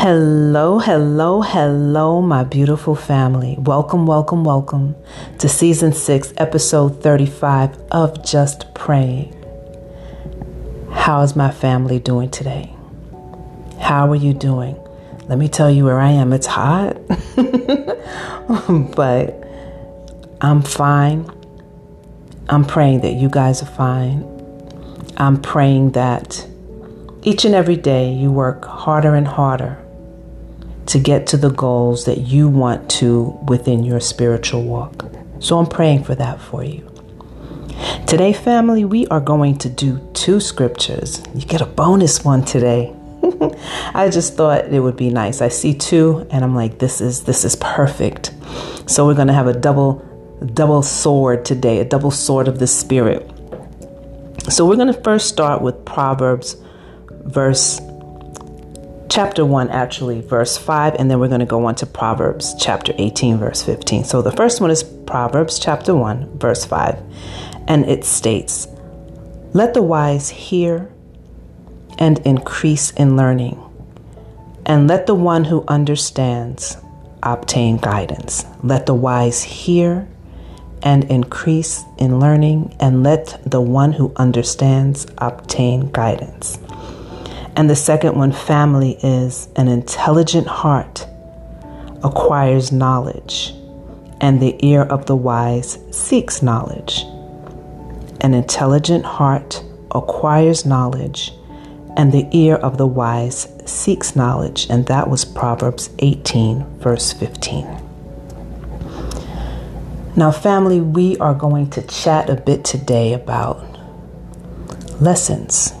Hello, hello, hello, my beautiful family. Welcome, welcome, welcome to season six, episode 35 of Just Praying. How is my family doing today? How are you doing? Let me tell you where I am. It's hot, but I'm fine. I'm praying that you guys are fine. I'm praying that each and every day you work harder and harder to get to the goals that you want to within your spiritual walk. So I'm praying for that for you. Today, family, we are going to do two scriptures. You get a bonus one today. I just thought it would be nice. I see two and I'm like this is this is perfect. So we're going to have a double double sword today, a double sword of the spirit. So we're going to first start with Proverbs verse chapter 1 actually verse 5 and then we're going to go on to Proverbs chapter 18 verse 15. So the first one is Proverbs chapter 1 verse 5 and it states, "Let the wise hear and increase in learning, and let the one who understands obtain guidance. Let the wise hear and increase in learning, and let the one who understands obtain guidance. And the second one, family, is an intelligent heart acquires knowledge, and the ear of the wise seeks knowledge. An intelligent heart acquires knowledge, and the ear of the wise seeks knowledge. And that was Proverbs 18, verse 15. Now, family, we are going to chat a bit today about lessons.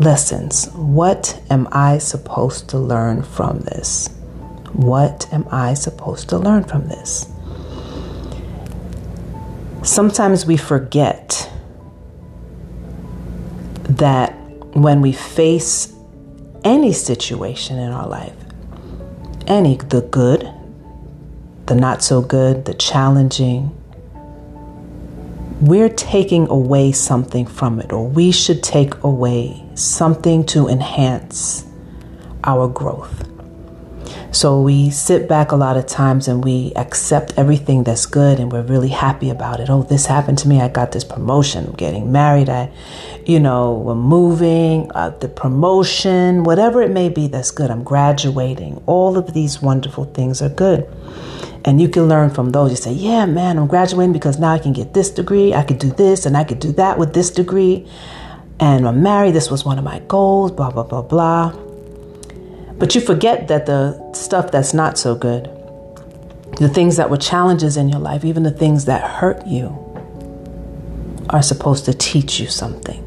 Lessons. What am I supposed to learn from this? What am I supposed to learn from this? Sometimes we forget that when we face any situation in our life, any, the good, the not so good, the challenging, we're taking away something from it, or we should take away something to enhance our growth. So we sit back a lot of times and we accept everything that's good and we're really happy about it. Oh, this happened to me. I got this promotion. I'm getting married. I, you know, we're moving, uh, the promotion, whatever it may be that's good. I'm graduating. All of these wonderful things are good. And you can learn from those. You say, yeah, man, I'm graduating because now I can get this degree. I could do this and I could do that with this degree. And I'm married. This was one of my goals, blah, blah, blah, blah. But you forget that the stuff that's not so good, the things that were challenges in your life, even the things that hurt you, are supposed to teach you something.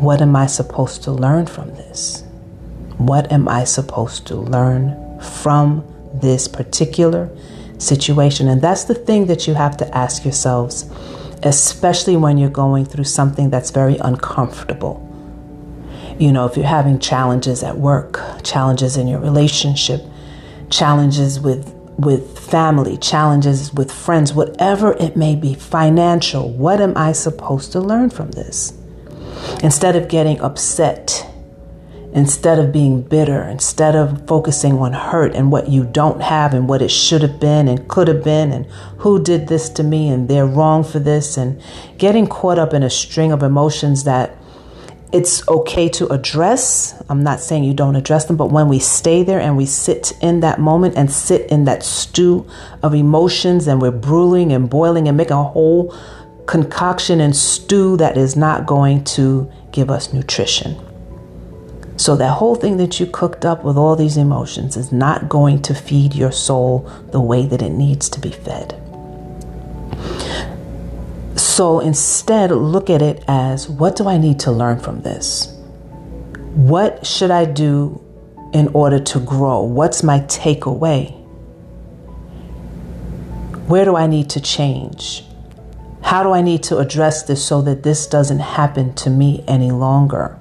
What am I supposed to learn from this? What am I supposed to learn from this particular situation? And that's the thing that you have to ask yourselves, especially when you're going through something that's very uncomfortable you know, if you're having challenges at work, challenges in your relationship, challenges with with family, challenges with friends, whatever it may be, financial, what am I supposed to learn from this? Instead of getting upset, instead of being bitter, instead of focusing on hurt and what you don't have and what it should have been and could have been and who did this to me and they're wrong for this and getting caught up in a string of emotions that it's okay to address. I'm not saying you don't address them, but when we stay there and we sit in that moment and sit in that stew of emotions and we're brewing and boiling and making a whole concoction and stew that is not going to give us nutrition. So, that whole thing that you cooked up with all these emotions is not going to feed your soul the way that it needs to be fed. So instead, look at it as what do I need to learn from this? What should I do in order to grow? What's my takeaway? Where do I need to change? How do I need to address this so that this doesn't happen to me any longer?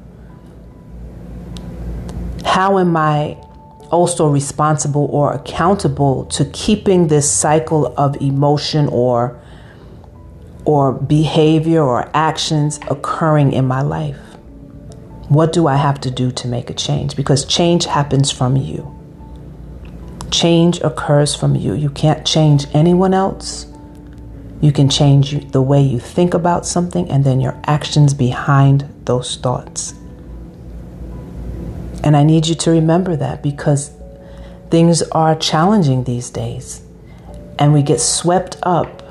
How am I also responsible or accountable to keeping this cycle of emotion or or behavior or actions occurring in my life? What do I have to do to make a change? Because change happens from you. Change occurs from you. You can't change anyone else. You can change the way you think about something and then your actions behind those thoughts. And I need you to remember that because things are challenging these days. And we get swept up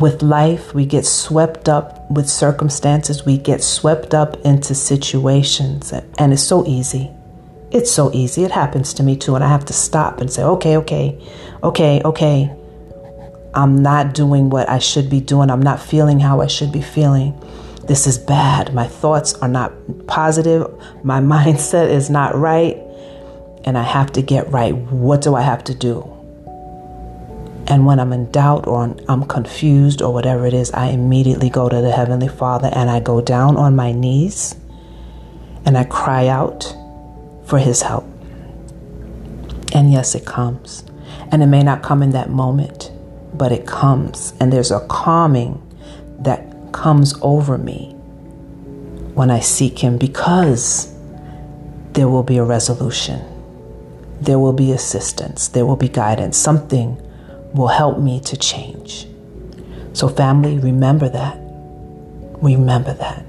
with life, we get swept up with circumstances, we get swept up into situations. And it's so easy. It's so easy. It happens to me too. And I have to stop and say, okay, okay, okay, okay. I'm not doing what I should be doing. I'm not feeling how I should be feeling. This is bad. My thoughts are not positive. My mindset is not right. And I have to get right. What do I have to do? And when I'm in doubt or I'm confused or whatever it is, I immediately go to the Heavenly Father and I go down on my knees and I cry out for His help. And yes, it comes. And it may not come in that moment, but it comes. And there's a calming that comes over me when I seek Him because there will be a resolution, there will be assistance, there will be guidance. Something will help me to change. So, family, remember that. Remember that.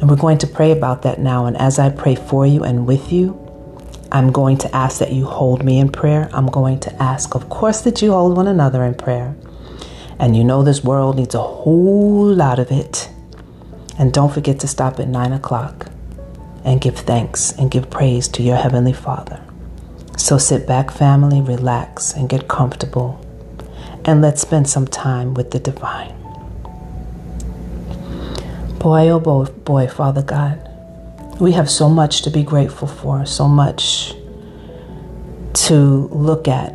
And we're going to pray about that now. And as I pray for you and with you, I'm going to ask that you hold me in prayer. I'm going to ask, of course, that you hold one another in prayer. And you know this world needs a whole lot of it. And don't forget to stop at 9 o'clock and give thanks and give praise to your Heavenly Father. So sit back, family, relax, and get comfortable. And let's spend some time with the divine. Boy, oh boy, boy, Father God, we have so much to be grateful for, so much to look at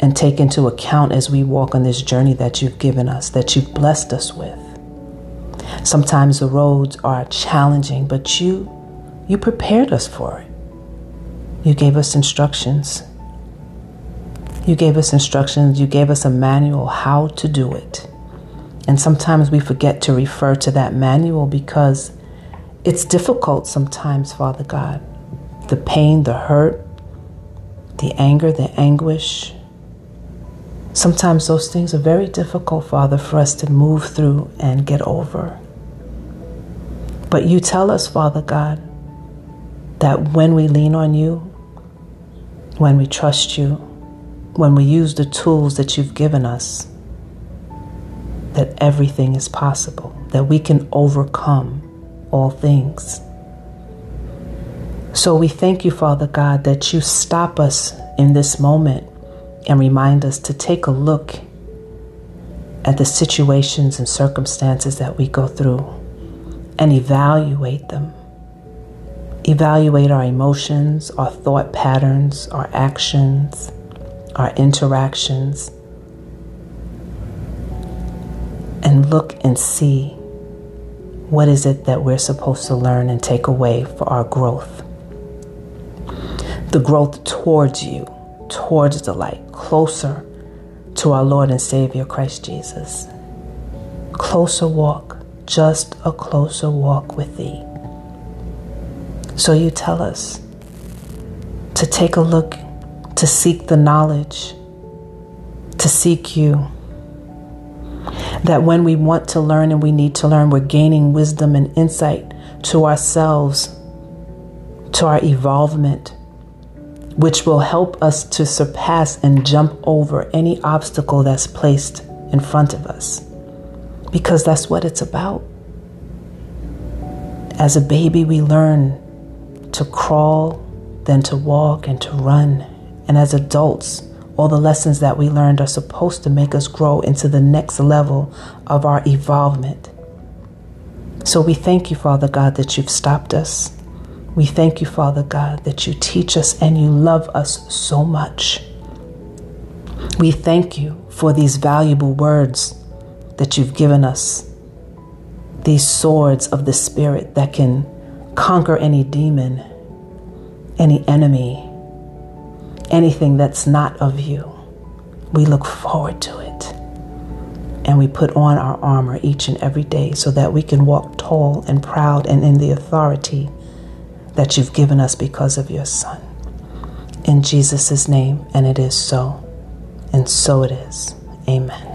and take into account as we walk on this journey that you've given us, that you've blessed us with. Sometimes the roads are challenging, but you you prepared us for it. You gave us instructions. You gave us instructions, you gave us a manual how to do it. And sometimes we forget to refer to that manual because it's difficult sometimes, Father God. The pain, the hurt, the anger, the anguish, Sometimes those things are very difficult, Father, for us to move through and get over. But you tell us, Father God, that when we lean on you, when we trust you, when we use the tools that you've given us, that everything is possible, that we can overcome all things. So we thank you, Father God, that you stop us in this moment and remind us to take a look at the situations and circumstances that we go through and evaluate them. Evaluate our emotions, our thought patterns, our actions, our interactions, and look and see what is it that we're supposed to learn and take away for our growth. The growth towards you towards the light, closer to our Lord and Savior Christ Jesus. Closer walk, just a closer walk with Thee. So you tell us to take a look, to seek the knowledge, to seek you. That when we want to learn and we need to learn, we're gaining wisdom and insight to ourselves, to our evolvement, which will help us to surpass and jump over any obstacle that's placed in front of us. Because that's what it's about. As a baby, we learn to crawl, then to walk and to run. And as adults, all the lessons that we learned are supposed to make us grow into the next level of our evolvement. So we thank you, Father God, that you've stopped us we thank you, Father God, that you teach us and you love us so much. We thank you for these valuable words that you've given us, these swords of the Spirit that can conquer any demon, any enemy, anything that's not of you. We look forward to it. and we put on our armor each and every day so that we can walk tall and proud and in the authority that you've given us because of your Son. In Jesus' name, and it is so, and so it is. Amen.